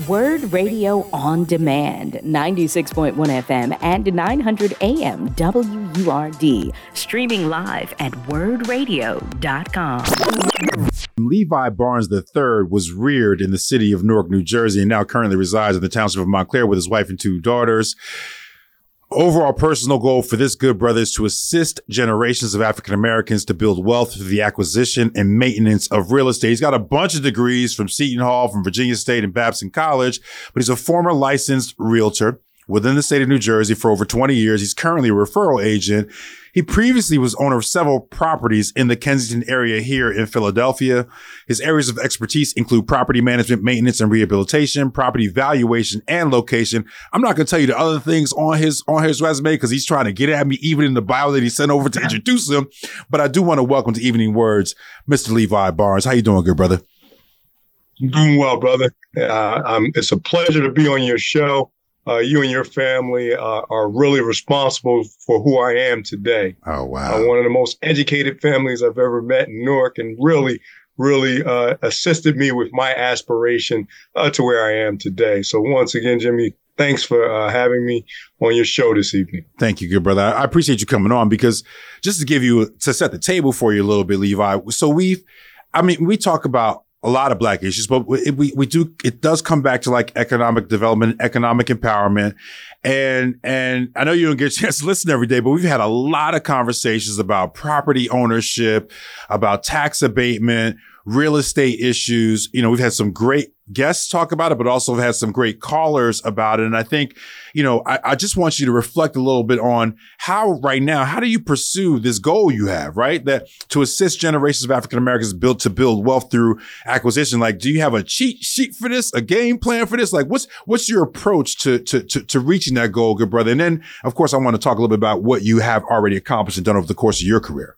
WURD Radio on Demand, 96.1 FM and 900 AM WURD. Streaming live at wurdradio.com. Levi Barnes III was reared in the city of Newark, New Jersey, and now currently resides in the township of Montclair with his wife and two daughters. Overall personal goal for this good brother is to assist generations of African Americans to build wealth through the acquisition and maintenance of real estate. He's got a bunch of degrees from Seton Hall, from Virginia State and Babson College, but he's a former licensed realtor within the state of New Jersey for over 20 years. He's currently a referral agent. He previously was owner of several properties in the Kensington area here in Philadelphia. His areas of expertise include property management, maintenance and rehabilitation, property valuation and location. I'm not going to tell you the other things on his, on his resume because he's trying to get at me even in the bio that he sent over to introduce him. But I do want to welcome to Evening WURDs, Mr. Levi Barnes. How you doing, good brother? Doing well, brother. Uh, it's a pleasure to be on your show uh, you and your family uh, are really responsible for who I am today. Oh, wow. Uh, one of the most educated families I've ever met in Newark and really, really uh, assisted me with my aspiration uh, to where I am today. So, once again, Jimmy, thanks for uh, having me on your show this evening. Thank you, good brother. I appreciate you coming on because just to give you, to set the table for you a little bit, Levi. So, we've, I mean, we talk about a lot of black issues, but we, we, we do, it does come back to like economic development, economic empowerment. And, and I know you don't get a chance to listen every day, but we've had a lot of conversations about property ownership, about tax abatement, real estate issues. You know, we've had some great guests talk about it, but also had some great callers about it. And I think, you know, I, I, just want you to reflect a little bit on how right now, how do you pursue this goal you have, right? That to assist generations of African Americans build to build wealth through acquisition. Like, do you have a cheat sheet for this, a game plan for this? Like, what's, what's your approach to, to, to, to reaching that goal, good brother? And then, of course, I want to talk a little bit about what you have already accomplished and done over the course of your career.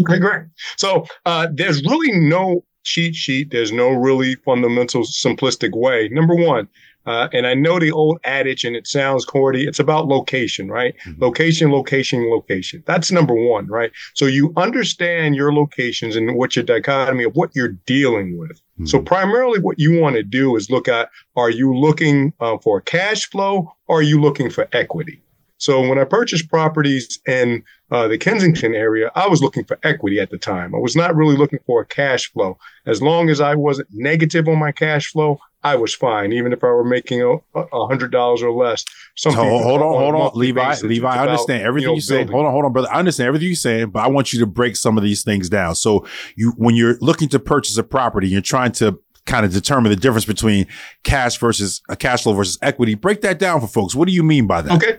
Okay, great. So uh, there's really no cheat sheet. There's no really fundamental, simplistic way. Number one, uh, and I know the old adage, and it sounds corny. It's about location, right? Mm-hmm. Location, location, location. That's number one, right? So you understand your locations and what your dichotomy of what you're dealing with. Mm-hmm. So primarily, what you want to do is look at: Are you looking uh, for cash flow? Or are you looking for equity? So when I purchased properties in uh, the Kensington area, I was looking for equity at the time. I was not really looking for a cash flow. As long as I wasn't negative on my cash flow, I was fine, even if I were making a, hundred dollars or less. Some so hold on, hold on, Levi. Levi, I understand everything you, know, you say. Hold on, hold on, brother. I understand everything you're saying, but I want you to break some of these things down. So you, when you're looking to purchase a property, you're trying to kind of determine the difference between cash versus a cash flow versus equity. Break that down for folks. What do you mean by that? Okay.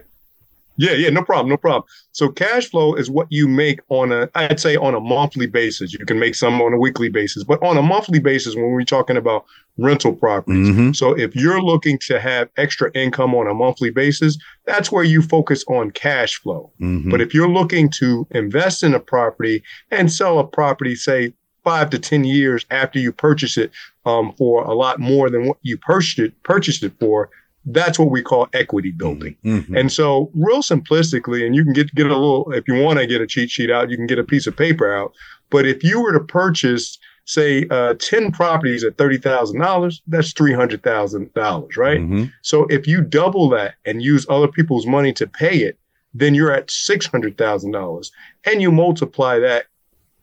Yeah, yeah, no problem, no problem. So cash flow is what you make on a, I'd say on a monthly basis. You can make some on a weekly basis, but on a monthly basis, when we're talking about rental properties. Mm-hmm. So if you're looking to have extra income on a monthly basis, that's where you focus on cash flow. Mm-hmm. But if you're looking to invest in a property and sell a property, say five to 10 years after you purchase it um, for a lot more than what you purchased it, purchased it for, that's what we call equity building. Mm-hmm. And so, real simplistically, and you can get get a little if you want to get a cheat sheet out, you can get a piece of paper out. But if you were to purchase, say, uh, ten properties at thirty thousand dollars, that's three hundred thousand dollars, right? Mm-hmm. So if you double that and use other people's money to pay it, then you're at six hundred thousand dollars, and you multiply that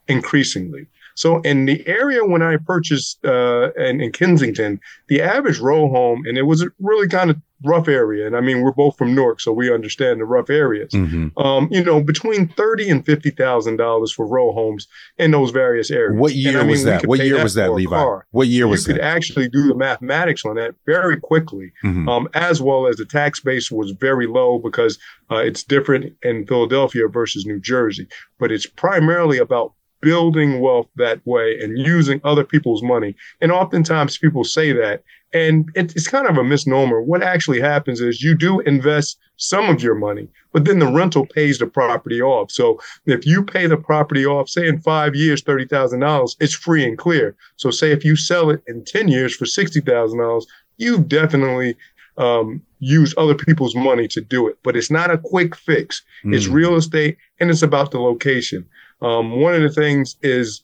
increasingly. So in the area when I purchased uh, in, in Kensington, the average row home, and it was a really kind of rough area. And I mean, we're both from Newark, so we understand the rough areas. Mm-hmm. Um, you know, between thirty and fifty thousand dollars for row homes in those various areas. What year I mean, was that? What year that was that, Levi? Car. What year was you that? You could actually do the mathematics on that very quickly, mm-hmm. um, as well as the tax base was very low because uh, it's different in Philadelphia versus New Jersey. But it's primarily about building wealth that way and using other people's money. And oftentimes people say that, and it's kind of a misnomer. What actually happens is you do invest some of your money, but then the rental pays the property off. So if you pay the property off, say in five years, $30,000, it's free and clear. So say if you sell it in 10 years for $60,000, you've definitely um, use other people's money to do it. But it's not a quick fix. Mm. It's real estate and it's about the location. Um, one of the things is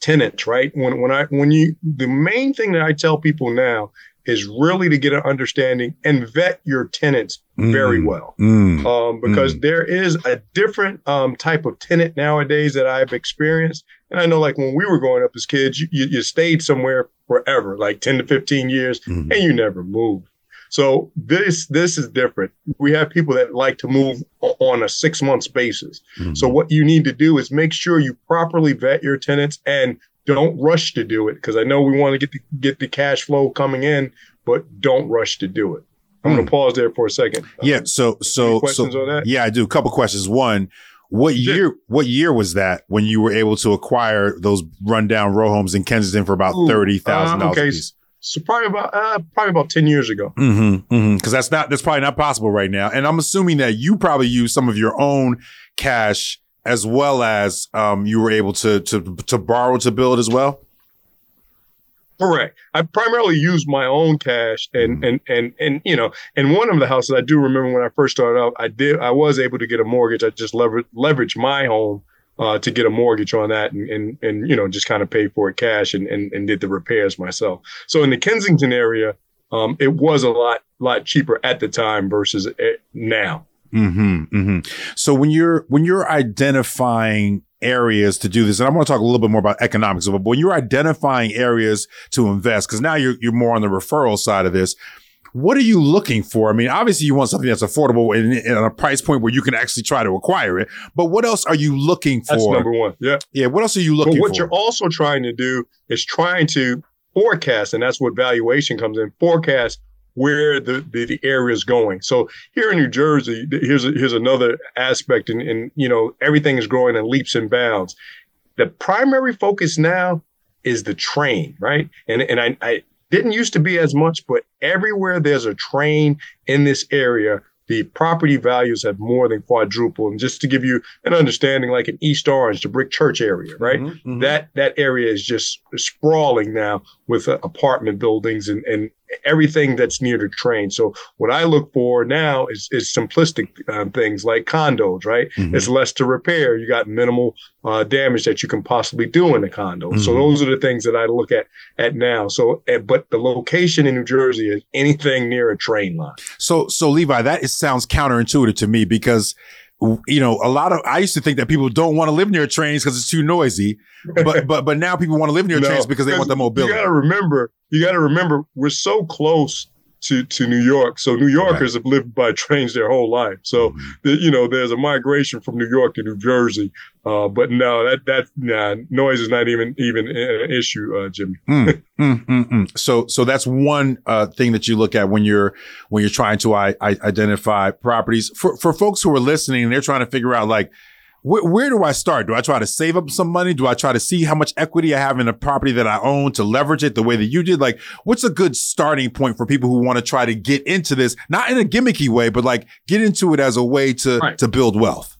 tenants, right? When when I when you the main thing that I tell people now is really to get an understanding and vet your tenants very Mm. well. Mm. Um, because Mm. there is a different um, type of tenant nowadays that I've experienced. And I know, like when we were growing up as kids, you, you, you stayed somewhere forever, like 10 to 15 years, Mhm. and you never moved. So this this is different. We have people that like to move on a six months basis. Mhm. So what you need to do is make sure you properly vet your tenants and don't rush to do it because I know we want to get the, get the cash flow coming in, but don't rush to do it. I'm going to pause there for a second. yeah. So so questions so on that? yeah, I do. A couple questions. One. What year? What year was that when you were able to acquire those rundown row homes in Kensington for about thirty thousand uh, dollars okay. piece? So probably about uh, probably about ten years ago. Mm-hmm. Mm-hmm. Because that's not that's probably not possible right now. And I'm assuming that you probably use some of your own cash as well as um, you were able to to to borrow to build as well. Correct. I primarily used my own cash and Mhm. and and and you know, and one of the houses I do remember when I first started out, I did I was able to get a mortgage. I just leveraged leveraged my home uh, to get a mortgage on that and and and you know just kind of pay for it cash and, and and did the repairs myself. So in the Kensington area, um, it was a lot lot cheaper at the time versus now. Mm-hmm, mm-hmm. So when you're when you're identifying areas to do this, and I want to talk a little bit more about economics, but when you're identifying areas to invest, because now you're you're more on the referral side of this. What are you looking for? I mean, obviously you want something that's affordable and, and a price point where you can actually try to acquire it. But what else are you looking for? That's number one. Yeah. Yeah, what else are you looking But what for? you're also trying to do is trying to forecast, and that's what valuation comes in. Forecast where the, the, the area is going. So here in New Jersey, here's a, here's another aspect, and, and you know everything is growing in leaps and bounds. The primary focus now is the train, right? And and I, I didn't used to be as much, but everywhere there's a train in this area, the property values have more than quadrupled. And just to give you an understanding, like in East Orange, the Brick Church area, right? Mhm, mhm. That that area is just sprawling now with uh, apartment buildings and and everything that's near the train. So what I look for now is is simplistic um, things like condos, right? Mhm. It's less to repair. You got minimal uh, damage that you can possibly do in a condo. So Mhm. those are the things that I look at at now. So, eh, but the location in New Jersey is anything near a train line. So, so Levi, that is, sounds counterintuitive to me because, you know, a lot of, I used to think that people don't want to live near trains because it's too noisy, but, but, but now people want to live near No, trains because they want the mobility. You got to remember, you got to remember, we're so close to to New York. So New Yorkers have lived by trains their whole life. So Mhm. the, you know, there's a migration from New York to New Jersey. Uh, but no, that that nah, noise is not even even an issue, uh, Jimmy. Mm, mm, mm, mm. So, so that's one uh, thing that you look at when you're when you're trying to I, I identify properties for for folks who are listening they're trying to figure out like where, where do I start? Do I try to save up some money? Do I try to see how much equity I have in a property that I own to leverage it the way that you did? Like, what's a good starting point for people who want to try to get into this, not in a gimmicky way, but like get into it as a way to Right. to build wealth?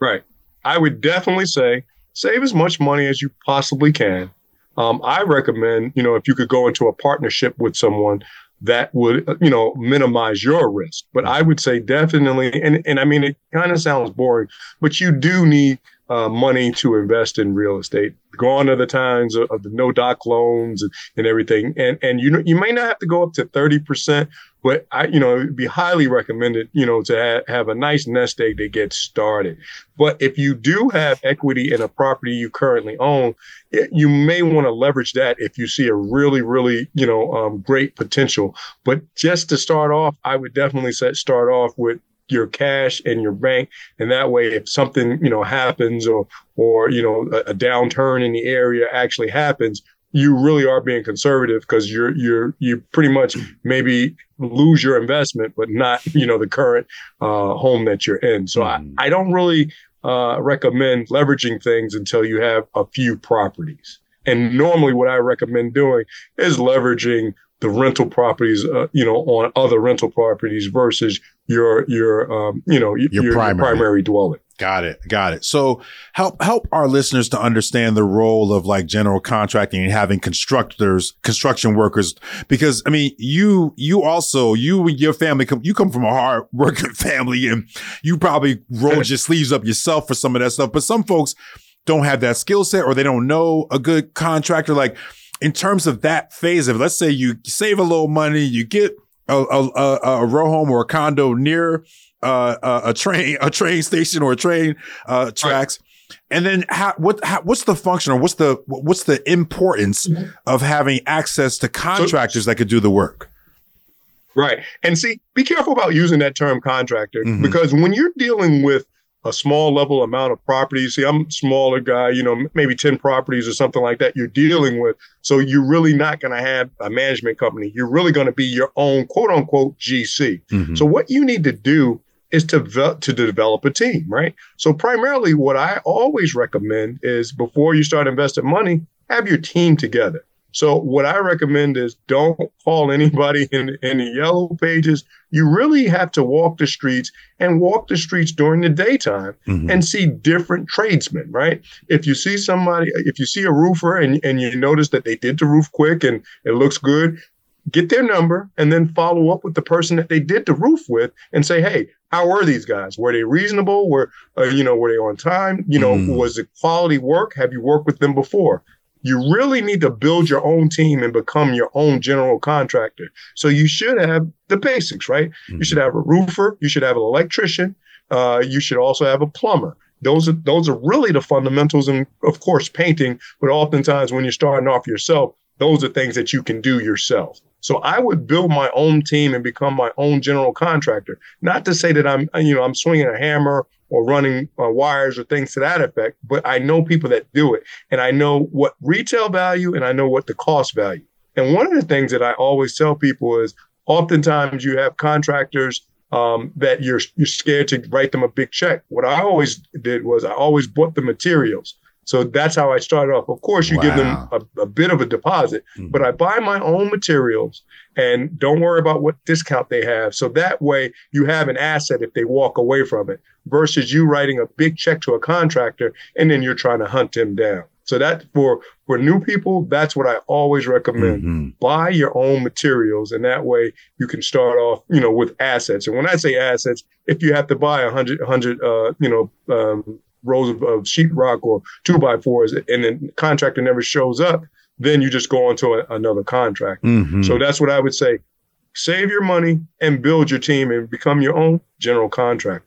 Right. I would definitely say save as much money as you possibly can. Um, I recommend, you know, if you could go into a partnership with someone that would, you know, minimize your risk. But I would say definitely, and, and I mean, it kind of sounds boring, but you do need uh, money to invest in real estate. Gone are the times of, of the no doc loans and, and everything. And, and you know, you may not have to go up to 30%, but I, you know, it'd be highly recommended, you know, to ha- have a nice nest egg to get started. But if you do have equity in a property you currently own, it- you may want to leverage that if you see a really, really, you know, um, great potential. But just to start off, I would definitely set start off with your cash and your bank, and that way, if something you know happens or or you know a, a downturn in the area actually happens, you really are being conservative because you're you're you pretty much maybe lose your investment, but not you know the current uh, home that you're in. So Mhm. I, I don't really uh, recommend leveraging things until you have a few properties. And normally, what I recommend doing is leveraging the rental properties, uh, you know, on other rental properties versus your your um, you know Your your, primary. primary dwelling. Got it. Got it. So help help our listeners to understand the role of like general contracting and having constructors, construction workers, because I mean, you you also you and your family come you come from a hard working family and you probably rolled your sleeves up yourself for some of that stuff. But some folks don't have that skill set or they don't know a good contractor. Like in terms of that phase of, let's say you save a little money, you get a, a, a, a row home or a condo near uh, a, a train, a train station or a train uh, tracks. Right. And then how, what, how, what's the function or what's the, what's the importance mm-hmm. of having access to contractors so, that could do the work? Right. And see, be careful about using that term contractor mm-hmm. because when you're dealing with a small level amount of properties, see, I'm a smaller guy, you know, maybe 10 properties or something like that you're dealing with. So you're really not going to have a management company. You're really going to be your own quote unquote GC. Mm-hmm. So what you need to do is to, ve- to develop a team, right? So primarily what I always recommend is before you start investing money, have your team together. So what I recommend is don't call anybody in, in the yellow pages. You really have to walk the streets and walk the streets during the daytime mm-hmm. and see different tradesmen, right? If you see somebody, if you see a roofer and, and you notice that they did the roof quick and it looks good, get their number and then follow up with the person that they did the roof with and say, hey, how were these guys? Were they reasonable? Were uh, you know were they on time? You know, mm. was it quality work? Have you worked with them before? You really need to build your own team and become your own general contractor. So you should have the basics, right? Mm-hmm. You should have a roofer. You should have an electrician. Uh, you should also have a plumber. Those are those are really the fundamentals, and of course, painting. But oftentimes, when you're starting off yourself, those are things that you can do yourself. So I would build my own team and become my own general contractor. Not to say that I'm, you know, I'm swinging a hammer or running uh, wires or things to that effect, but I know people that do it, and I know what retail value and I know what the cost value. And one of the things that I always tell people is, oftentimes you have contractors um, that you're you're scared to write them a big check. What I always did was I always bought the materials. So that's how I started off. Of course, you wow. give them a, a, bit of a deposit, mm-hmm. but I buy my own materials and don't worry about what discount they have. So that way you have an asset if they walk away from it versus you writing a big check to a contractor and then you're trying to hunt them down. So that for for new people, that's what I always recommend. Mm-hmm. Buy your own materials, and that way you can start off, you know, with assets. And when I say assets, if you have to buy a hundred, hundred, uh, you know, um, rows of, of sheetrock or two by fours, and the contractor never shows up, then you just go on to a, another contract. Mm-hmm. So that's what I would say. Save your money and build your team and become your own general contractor.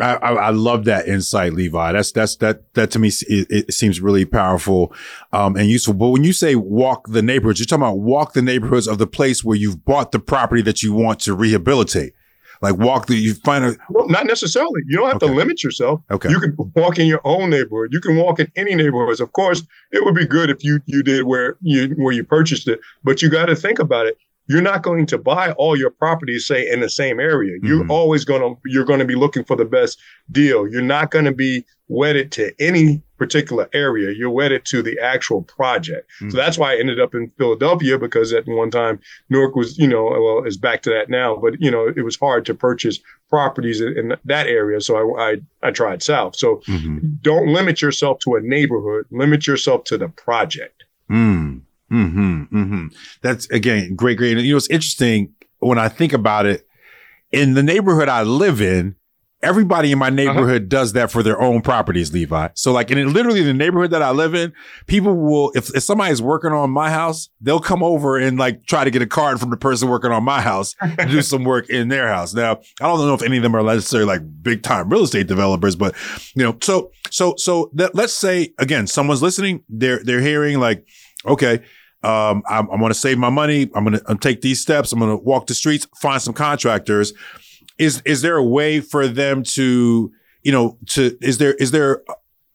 I, I, I, love that insight, Levi. That's that's that that to me it, it seems really powerful um, and useful. But when you say walk the neighborhoods, you're talking about walk the neighborhoods of the place where you've bought the property that you want to rehabilitate. Like walk the, you find a. Well, not necessarily. You don't have okay. to limit yourself. Okay. You can walk in your own neighborhood. You can walk in any neighborhoods. Of course, it would be good if you you did where you where you purchased it, but you got to think about it you're not going to buy all your properties say in the same area mm-hmm. you're always going to you're going to be looking for the best deal you're not going to be wedded to any particular area you're wedded to the actual project mm-hmm. so that's why i ended up in philadelphia because at one time newark was you know well it's back to that now but you know it was hard to purchase properties in, in that area so I, I, I tried south so mm-hmm. don't limit yourself to a neighborhood limit yourself to the project mm. Hmm. Hmm. That's again great. Great. You know, it's interesting when I think about it. In the neighborhood I live in, everybody in my uh-huh. neighborhood uh-huh. does that for their own properties, Levi. So like in literally the neighborhood that I live in, people will, if, if somebody's working on my house, they'll come over and like try to get a card from the person working on my house to do some work in their house. Now, I don't know if any of them are necessarily like big time real estate developers, but you know, so, so, so that, let's say again, someone's listening, they're, they're hearing like, okay, um, I'm, I'm going to save my money. I'm going to take these steps. I'm going to walk the streets, find some contractors. Is is there a way for them to, you know, to is there is there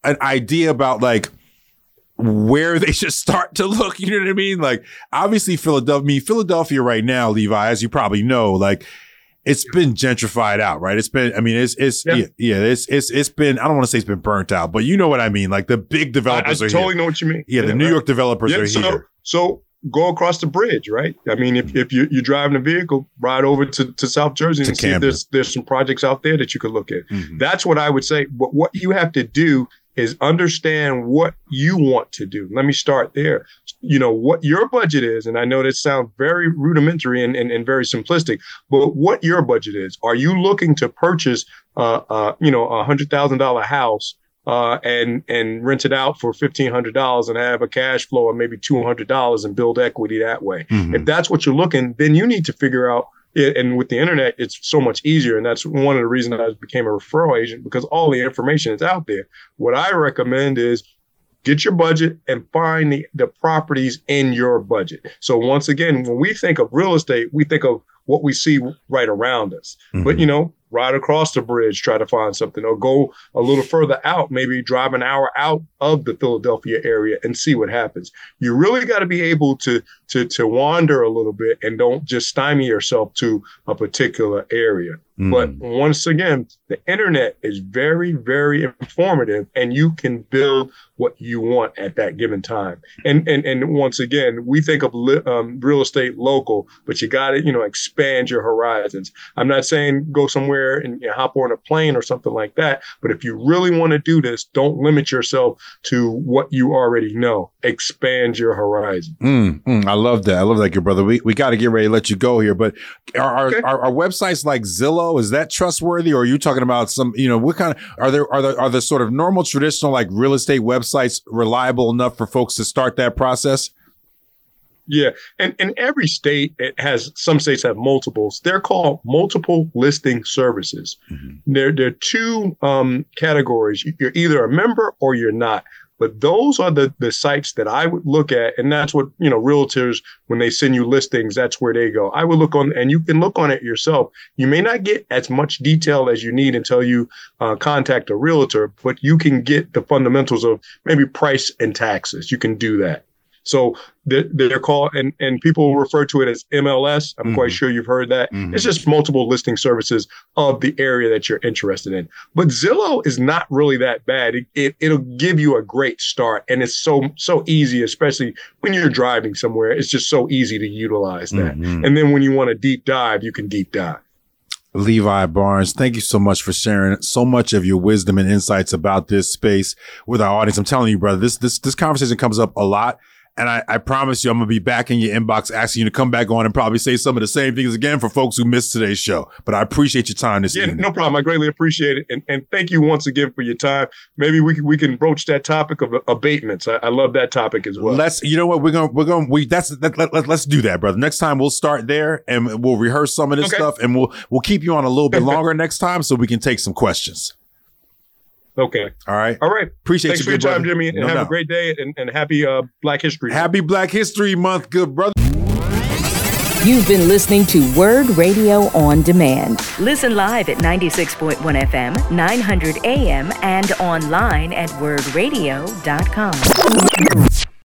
an idea about like where they should start to look? You know what I mean? Like obviously Philadelphia. I mean Philadelphia right now, Levi, as you probably know, like it's been gentrified out, right? It's been, I mean, it's, it's, yeah, yeah, yeah it's, it's, it's been, I don't want to say it's been burnt out, but you know what I mean? Like the big developers I, I totally here. know what you mean. Yeah, yeah the New. York developers yeah, are so, here. So go across the bridge, right? I mean, if, if you, you're driving a vehicle, ride over to, to South Jersey to and Camden. see if there's, there's some projects out there that you could look at. Mm-hmm. That's what I would say. But what you have to do is understand what you want to do. Let me start there. You know, what your budget is. And I know that sounds very rudimentary and, and, and very simplistic, but what your budget is. Are you looking to purchase, uh, uh, you know, a hundred thousand dollar house uh, and and rent it out for fifteen hundred dollars and have a cash flow of maybe two hundred dollars and build equity that way. Mm-hmm. If that's what you're looking, then you need to figure out. It, and with the internet, it's so much easier, and that's one of the reasons I became a referral agent because all the information is out there. What I recommend is get your budget and find the, the properties in your budget. So once again, when we think of real estate, we think of what we see right around us. Mm-hmm. But you know, ride across the bridge, try to find something, or go a little further out, maybe drive an hour out of the Philadelphia area and see what happens. You really got to be able to to to wander a little bit and don't just stymie yourself to a particular area. Mm. But once again, the internet is very, very informative and you can build what you want at that given time. And and and once again, we think of li- um, real estate local, but you got to you know expand your horizons. I'm not saying go somewhere and you know, hop on a plane or something like that, but if you really want to do this, don't limit yourself to what you already know. Expand your horizon. Mm, mm, I love that. I love that, good brother. We we got to get ready to let you go here, but are, okay. are, are websites like Zillow is that trustworthy, or are you talking about some? You know, what kind of are there are there are the sort of normal traditional like real estate websites reliable enough for folks to start that process? Yeah, and in every state it has some states have multiples. They're called multiple listing services. Mm-hmm. There, there are two um, categories. You're either a member or you're not. But those are the, the sites that I would look at. And that's what, you know, realtors, when they send you listings, that's where they go. I would look on, and you can look on it yourself. You may not get as much detail as you need until you uh, contact a realtor, but you can get the fundamentals of maybe price and taxes. You can do that. So they're, they're, called, and, and people refer to it as MLS. I'm mm-hmm. quite sure you've heard that. Mm-hmm. It's just multiple listing services of the area that you're interested in. But Zillow is not really that bad. It, it, it'll give you a great start. And it's so, so easy, especially when you're driving somewhere. It's just so easy to utilize that. Mm-hmm. And then when you want to deep dive, you can deep dive. Levi Barnes, thank you so much for sharing so much of your wisdom and insights about this space with our audience. I'm telling you, brother, this this this conversation comes up a lot and I, I, promise you, I'm gonna be back in your inbox asking you to come back on and probably say some of the same things again for folks who missed today's show. But I appreciate your time this yeah, evening. no problem. I greatly appreciate it, and, and thank you once again for your time. Maybe we can, we can broach that topic of abatements. I, I love that topic as well. Let's. You know what? We're gonna we're gonna we that's let, let, let, us do that, brother. Next time we'll start there and we'll rehearse some of this okay. stuff, and we'll we'll keep you on a little bit longer next time so we can take some questions. Okay. All right. All right. Appreciate Thanks you. for your time, Jimmy, and no have doubt. a great day and, and happy uh, Black History Month. Happy Black History Month, good brother. You've been listening to WURD Radio on Demand. Listen live at 96.1 FM, 900 AM, and online at wurdradio.com.